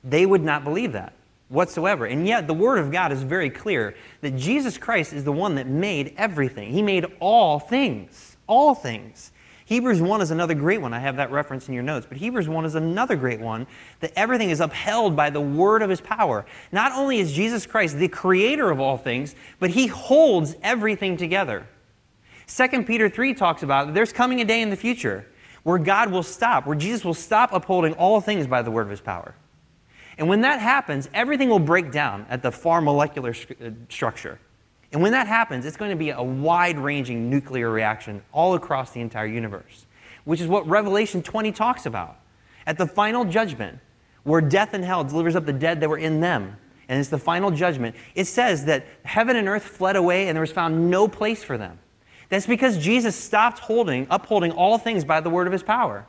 They would not believe that whatsoever. And yet, the Word of God is very clear that Jesus Christ is the one that made everything. He made all things. All things. Hebrews 1 is another great one. I have that reference in your notes. But Hebrews 1 is another great one that everything is upheld by the word of his power. Not only is Jesus Christ the creator of all things, but he holds everything together. 2 Peter 3 talks about there's coming a day in the future where God will stop, where Jesus will stop upholding all things by the word of his power. And when that happens, everything will break down at the far molecular st- uh, structure. And when that happens, it's going to be a wide ranging nuclear reaction all across the entire universe. which is what Revelation 20 talks about. At the final judgment, where death and hell delivers up the dead that were in them, and it's the final judgment, it says that heaven and earth fled away and there was found no place for them. That's because Jesus stopped holding, upholding all things by the word of his power.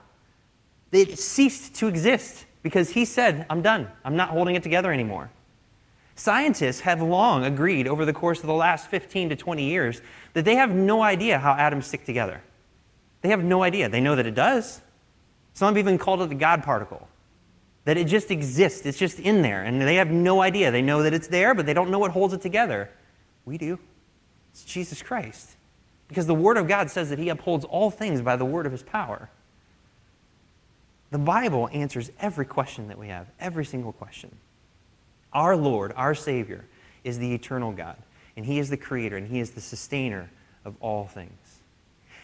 It ceased to exist because he said, I'm done. I'm not holding it together anymore. Scientists have long agreed over the course of the last 15 to 20 years that they have no idea how atoms stick together. They have no idea. They know that it does. Some have even called it the God particle, that it just exists, it's just in there, and they have no idea. They know that it's there, but they don't know what holds it together. We do. It's Jesus Christ. Because the Word of God says that He upholds all things by the word of His power. The Bible answers every question that we have, every single question. Our Lord, our Savior, is the eternal God, and He is the Creator, and He is the sustainer of all things.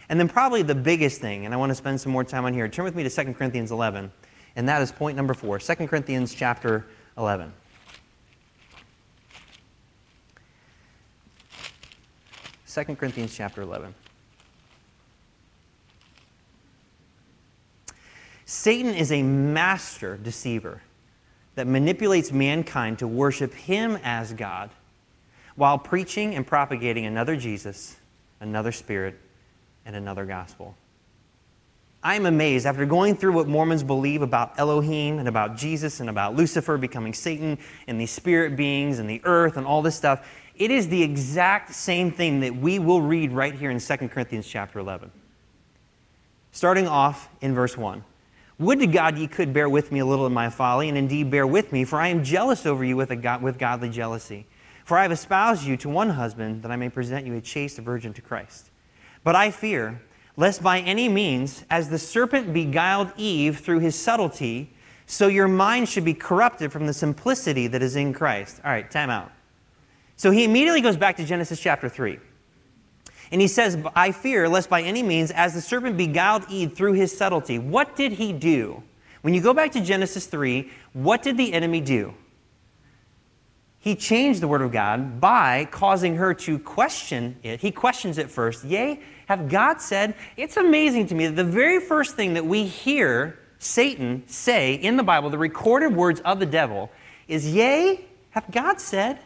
And then, probably the biggest thing, and I want to spend some more time on here, turn with me to 2 Corinthians 11, and that is point number four 2 Corinthians chapter 11. Second Corinthians chapter 11. Satan is a master deceiver that manipulates mankind to worship him as God while preaching and propagating another Jesus, another spirit, and another gospel. I'm amazed after going through what Mormons believe about Elohim and about Jesus and about Lucifer becoming Satan and these spirit beings and the earth and all this stuff. It is the exact same thing that we will read right here in 2 Corinthians chapter 11. Starting off in verse 1. Would to God ye could bear with me a little in my folly, and indeed bear with me, for I am jealous over you with, a with godly jealousy. For I have espoused you to one husband, that I may present you a chaste virgin to Christ. But I fear, lest by any means, as the serpent beguiled Eve through his subtlety, so your mind should be corrupted from the simplicity that is in Christ. All right, time out. So he immediately goes back to Genesis chapter 3. And he says, I fear lest by any means, as the serpent beguiled Eve through his subtlety. What did he do? When you go back to Genesis 3, what did the enemy do? He changed the word of God by causing her to question it. He questions it first. Yea, have God said? It's amazing to me that the very first thing that we hear Satan say in the Bible, the recorded words of the devil, is, Yea, hath God said?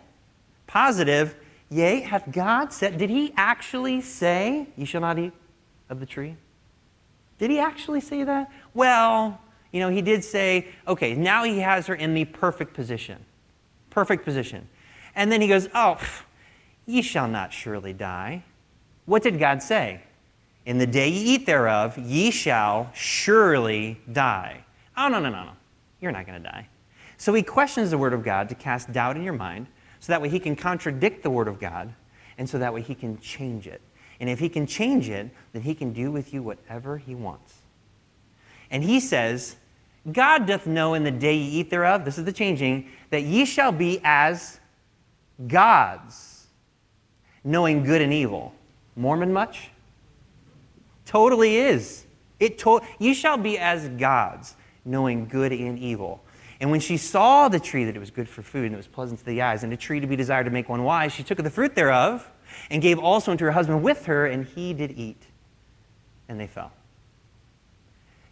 Positive, Yea, hath God said, did he actually say, You shall not eat of the tree? Did he actually say that? Well, you know, he did say, okay, now he has her in the perfect position. Perfect position. And then he goes, Oh, ye shall not surely die. What did God say? In the day ye eat thereof, ye shall surely die. Oh, no, no, no, no. You're not going to die. So he questions the word of God to cast doubt in your mind so that way he can contradict the Word of God, and so that way he can change it. And if he can change it, then he can do with you whatever he wants. And he says, God doth know in the day ye eat thereof, this is the changing, that ye shall be as gods, knowing good and evil. Mormon much? Totally is. It to- you shall be as gods, knowing good and evil. And when she saw the tree that it was good for food and it was pleasant to the eyes, and a tree to be desired to make one wise, she took of the fruit thereof and gave also unto her husband with her, and he did eat. And they fell.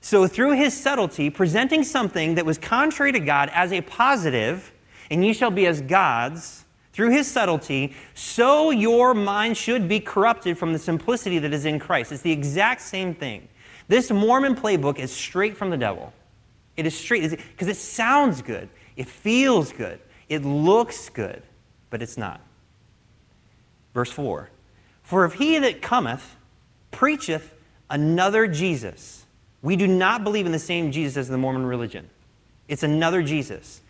So, through his subtlety, presenting something that was contrary to God as a positive, and ye shall be as gods, through his subtlety, so your mind should be corrupted from the simplicity that is in Christ. It's the exact same thing. This Mormon playbook is straight from the devil. It is straight because it sounds good, it feels good, it looks good, but it's not. Verse 4 For if he that cometh preacheth another Jesus, we do not believe in the same Jesus as the Mormon religion. It's another Jesus,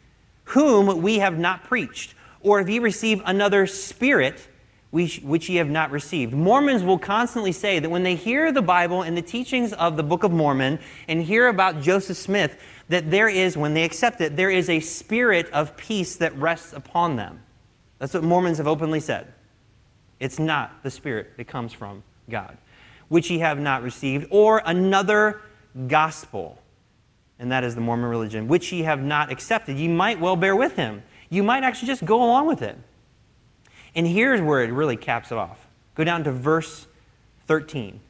whom we have not preached. Or if ye receive another spirit, which ye have not received. Mormons will constantly say that when they hear the Bible and the teachings of the Book of Mormon and hear about Joseph Smith, that there is, when they accept it, there is a spirit of peace that rests upon them. That's what Mormons have openly said. It's not the spirit that comes from God, which ye have not received, or another gospel, and that is the Mormon religion, which ye have not accepted. You might well bear with him. You might actually just go along with it. And here's where it really caps it off. Go down to verse 13.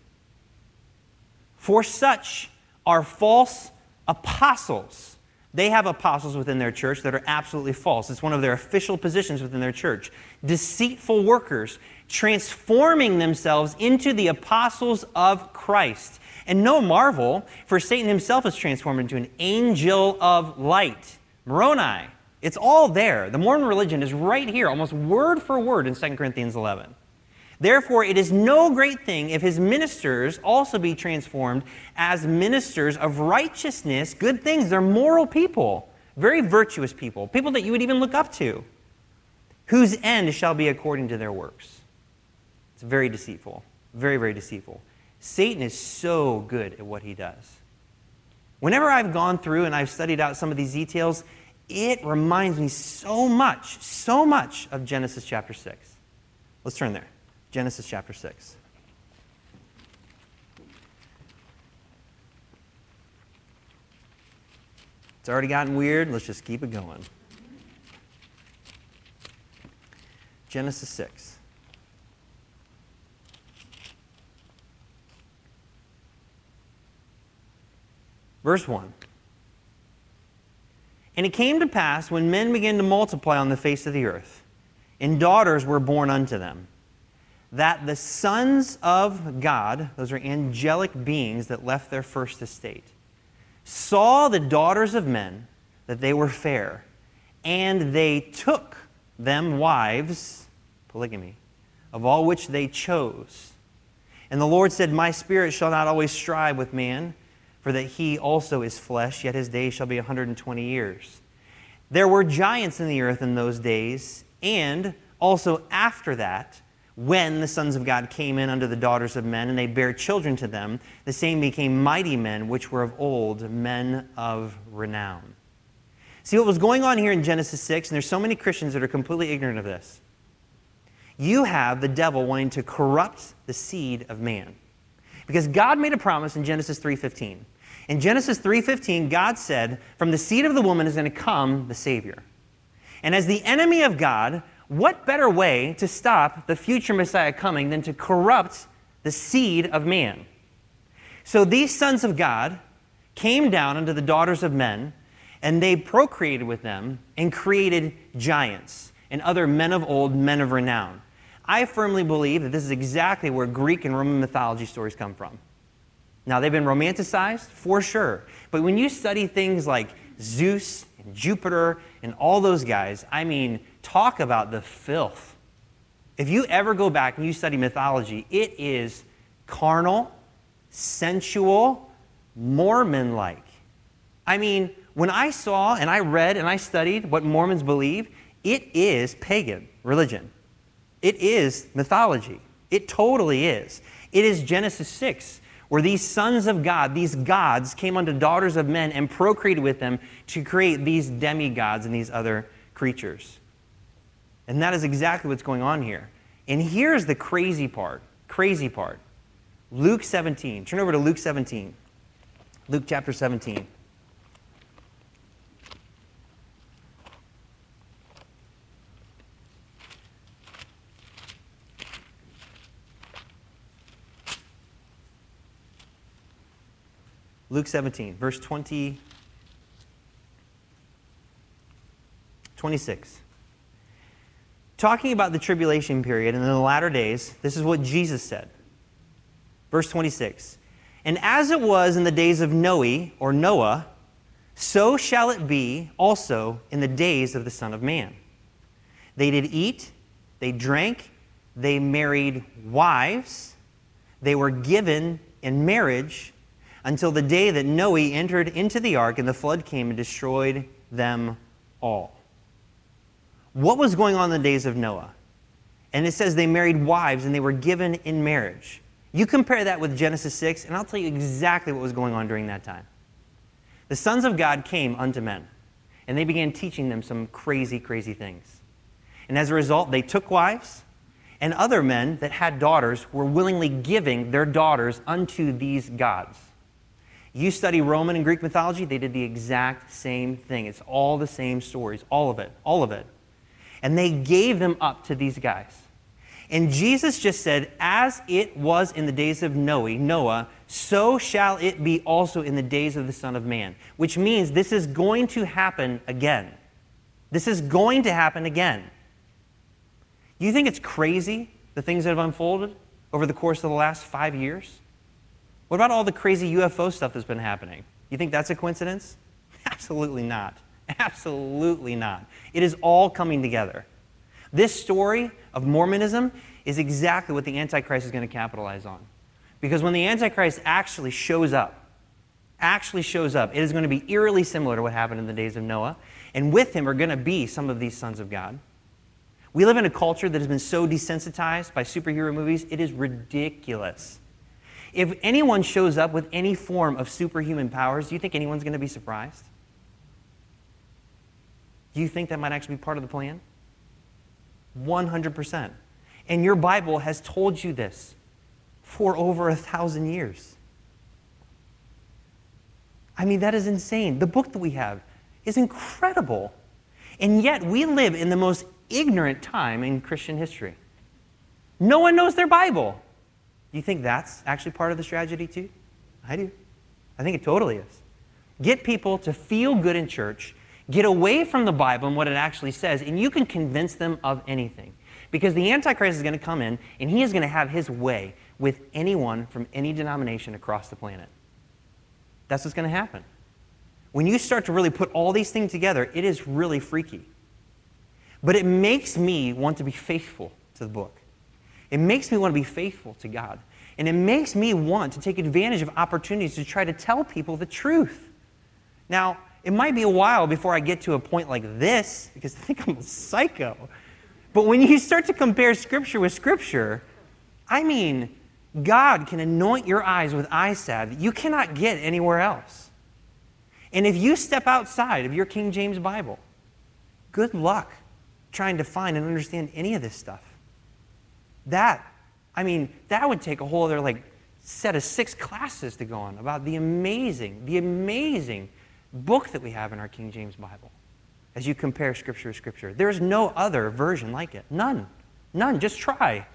For such are false apostles. They have apostles within their church that are absolutely false. It's one of their official positions within their church. Deceitful workers, transforming themselves into the apostles of Christ. And no marvel, for Satan himself is transformed into an angel of light. Moroni. It's all there. The Mormon religion is right here, almost word for word in 2 Corinthians 11. Therefore, it is no great thing if his ministers also be transformed as ministers of righteousness, good things. They're moral people, very virtuous people, people that you would even look up to, whose end shall be according to their works. It's very deceitful, very, very deceitful. Satan is so good at what he does. Whenever I've gone through and I've studied out some of these details, it reminds me so much, so much of Genesis chapter 6. Let's turn there. Genesis chapter 6. It's already gotten weird. Let's just keep it going. Genesis 6. Verse 1. And it came to pass when men began to multiply on the face of the earth, and daughters were born unto them, that the sons of God, those are angelic beings that left their first estate, saw the daughters of men that they were fair, and they took them wives, polygamy, of all which they chose. And the Lord said, My spirit shall not always strive with man for that he also is flesh, yet his days shall be 120 years. There were giants in the earth in those days, and also after that, when the sons of God came in unto the daughters of men, and they bare children to them, the same became mighty men, which were of old, men of renown. See what was going on here in Genesis 6, and there's so many Christians that are completely ignorant of this. You have the devil wanting to corrupt the seed of man. Because God made a promise in Genesis 3:15. In Genesis 3:15, God said, "From the seed of the woman is going to come the savior." And as the enemy of God, what better way to stop the future Messiah coming than to corrupt the seed of man? So these sons of God came down unto the daughters of men, and they procreated with them and created giants and other men of old, men of renown. I firmly believe that this is exactly where Greek and Roman mythology stories come from. Now, they've been romanticized, for sure. But when you study things like Zeus and Jupiter and all those guys, I mean, talk about the filth. If you ever go back and you study mythology, it is carnal, sensual, Mormon like. I mean, when I saw and I read and I studied what Mormons believe, it is pagan religion. It is mythology. It totally is. It is Genesis 6 where these sons of God, these gods, came unto daughters of men and procreated with them to create these demigods and these other creatures. And that is exactly what's going on here. And here's the crazy part crazy part. Luke 17. Turn over to Luke 17. Luke chapter 17. Luke 17, verse 20, 26. Talking about the tribulation period and in the latter days, this is what Jesus said. Verse 26. And as it was in the days of Noe, or Noah, so shall it be also in the days of the Son of Man. They did eat, they drank, they married wives, they were given in marriage until the day that Noe entered into the ark and the flood came and destroyed them all. What was going on in the days of Noah? And it says they married wives and they were given in marriage. You compare that with Genesis 6, and I'll tell you exactly what was going on during that time. The sons of God came unto men, and they began teaching them some crazy, crazy things. And as a result, they took wives, and other men that had daughters were willingly giving their daughters unto these gods. You study Roman and Greek mythology, they did the exact same thing. It's all the same stories, all of it, all of it. And they gave them up to these guys. And Jesus just said, As it was in the days of Noah, Noah, so shall it be also in the days of the Son of Man. Which means this is going to happen again. This is going to happen again. You think it's crazy, the things that have unfolded over the course of the last five years? What about all the crazy UFO stuff that's been happening? You think that's a coincidence? Absolutely not. Absolutely not. It is all coming together. This story of Mormonism is exactly what the Antichrist is going to capitalize on. Because when the Antichrist actually shows up, actually shows up, it is going to be eerily similar to what happened in the days of Noah. And with him are going to be some of these sons of God. We live in a culture that has been so desensitized by superhero movies, it is ridiculous. If anyone shows up with any form of superhuman powers, do you think anyone's going to be surprised? Do you think that might actually be part of the plan? 100%. And your Bible has told you this for over a thousand years. I mean, that is insane. The book that we have is incredible. And yet, we live in the most ignorant time in Christian history. No one knows their Bible. You think that's actually part of the strategy, too? I do. I think it totally is. Get people to feel good in church Get away from the Bible and what it actually says, and you can convince them of anything. Because the Antichrist is going to come in and he is going to have his way with anyone from any denomination across the planet. That's what's going to happen. When you start to really put all these things together, it is really freaky. But it makes me want to be faithful to the book. It makes me want to be faithful to God. And it makes me want to take advantage of opportunities to try to tell people the truth. Now, it might be a while before I get to a point like this because I think I'm a psycho. But when you start to compare Scripture with Scripture, I mean, God can anoint your eyes with eye salve that you cannot get anywhere else. And if you step outside of your King James Bible, good luck trying to find and understand any of this stuff. That, I mean, that would take a whole other like set of six classes to go on about the amazing, the amazing book that we have in our King James Bible as you compare Scripture to Scripture. There's no other version like it. None. None. Just try.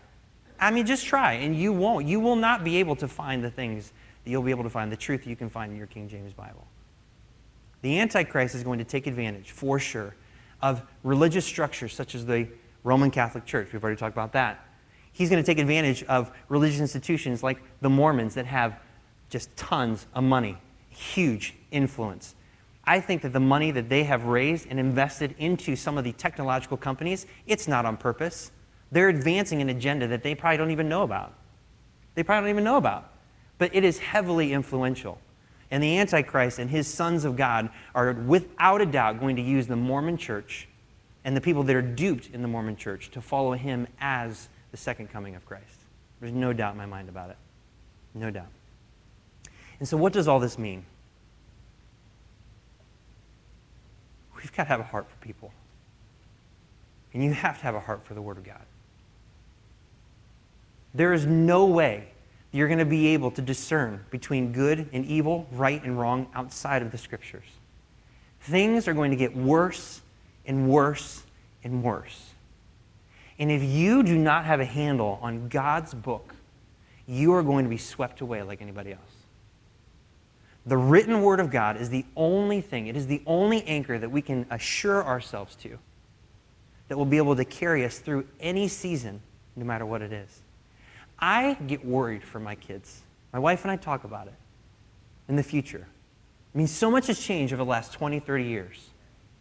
I mean, just try, and you won't. You will not be able to find the things that you'll be able to find, the truth you can find in your King James Bible. The Antichrist is going to take advantage, for sure, of religious structures such as the Roman Catholic Church. We've already talked about that. He's going to take advantage of religious institutions like the Mormons that have just tons of money, huge influence. I think that the money that they have raised and invested into some of the technological companies, it's not on purpose. They're advancing an agenda that they probably don't even know about. They probably don't even know about. But it is heavily influential. And the Antichrist and his sons of God are without a doubt going to use the Mormon church and the people that are duped in the Mormon church to follow him as the second coming of Christ. There's no doubt in my mind about it. No doubt. And so, what does all this mean? We've got to have a heart for people. And you have to have a heart for the Word of God. There is no way you're going to be able to discern between good and evil, right and wrong outside of the Scriptures. Things are going to get worse and worse and worse. And if you do not have a handle on God's book, you are going to be swept away like anybody else. The written word of God is the only thing, it is the only anchor that we can assure ourselves to that will be able to carry us through any season, no matter what it is. I get worried for my kids. My wife and I talk about it in the future. I mean, so much has changed over the last 20, 30 years.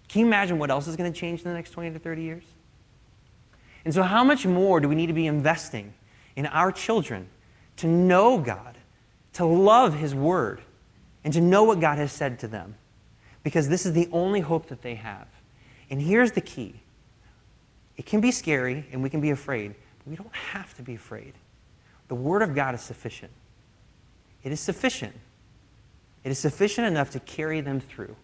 Can you imagine what else is going to change in the next 20 to 30 years? And so, how much more do we need to be investing in our children to know God, to love His Word, and to know what God has said to them because this is the only hope that they have. And here's the key it can be scary and we can be afraid, but we don't have to be afraid. The Word of God is sufficient. It is sufficient. It is sufficient enough to carry them through.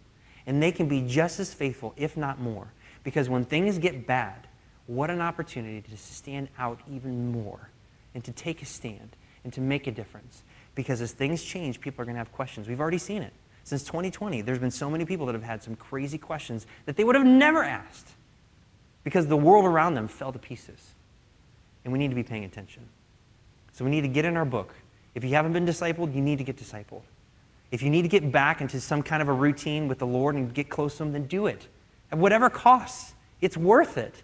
And they can be just as faithful, if not more. Because when things get bad, what an opportunity to stand out even more and to take a stand and to make a difference. Because as things change, people are going to have questions. We've already seen it. Since 2020, there's been so many people that have had some crazy questions that they would have never asked because the world around them fell to pieces. and we need to be paying attention. So we need to get in our book. If you haven't been discipled, you need to get discipled. If you need to get back into some kind of a routine with the Lord and get close to Him, then do it. At whatever costs, it's worth it.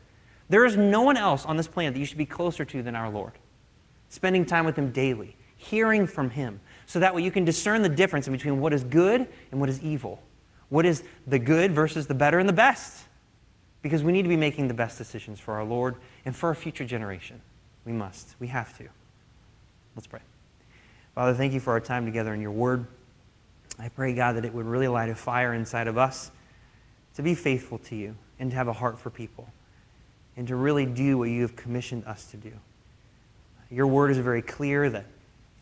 There is no one else on this planet that you should be closer to than our Lord. Spending time with Him daily, hearing from Him, so that way you can discern the difference between what is good and what is evil. What is the good versus the better and the best? Because we need to be making the best decisions for our Lord and for our future generation. We must. We have to. Let's pray. Father, thank you for our time together in your word. I pray, God, that it would really light a fire inside of us to be faithful to you and to have a heart for people and to really do what you have commissioned us to do. Your word is very clear that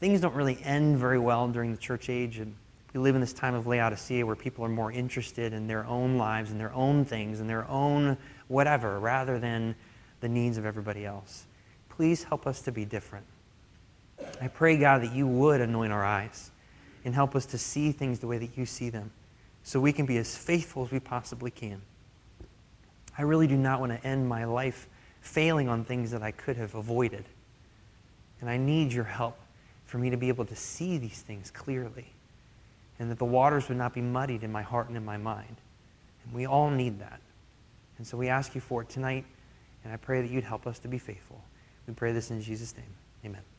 things don't really end very well during the church age. And we live in this time of Laodicea where people are more interested in their own lives and their own things and their own whatever rather than the needs of everybody else. Please help us to be different. I pray, God, that you would anoint our eyes and help us to see things the way that you see them so we can be as faithful as we possibly can. I really do not want to end my life failing on things that I could have avoided. And I need your help for me to be able to see these things clearly and that the waters would not be muddied in my heart and in my mind. And we all need that. And so we ask you for it tonight, and I pray that you'd help us to be faithful. We pray this in Jesus' name. Amen.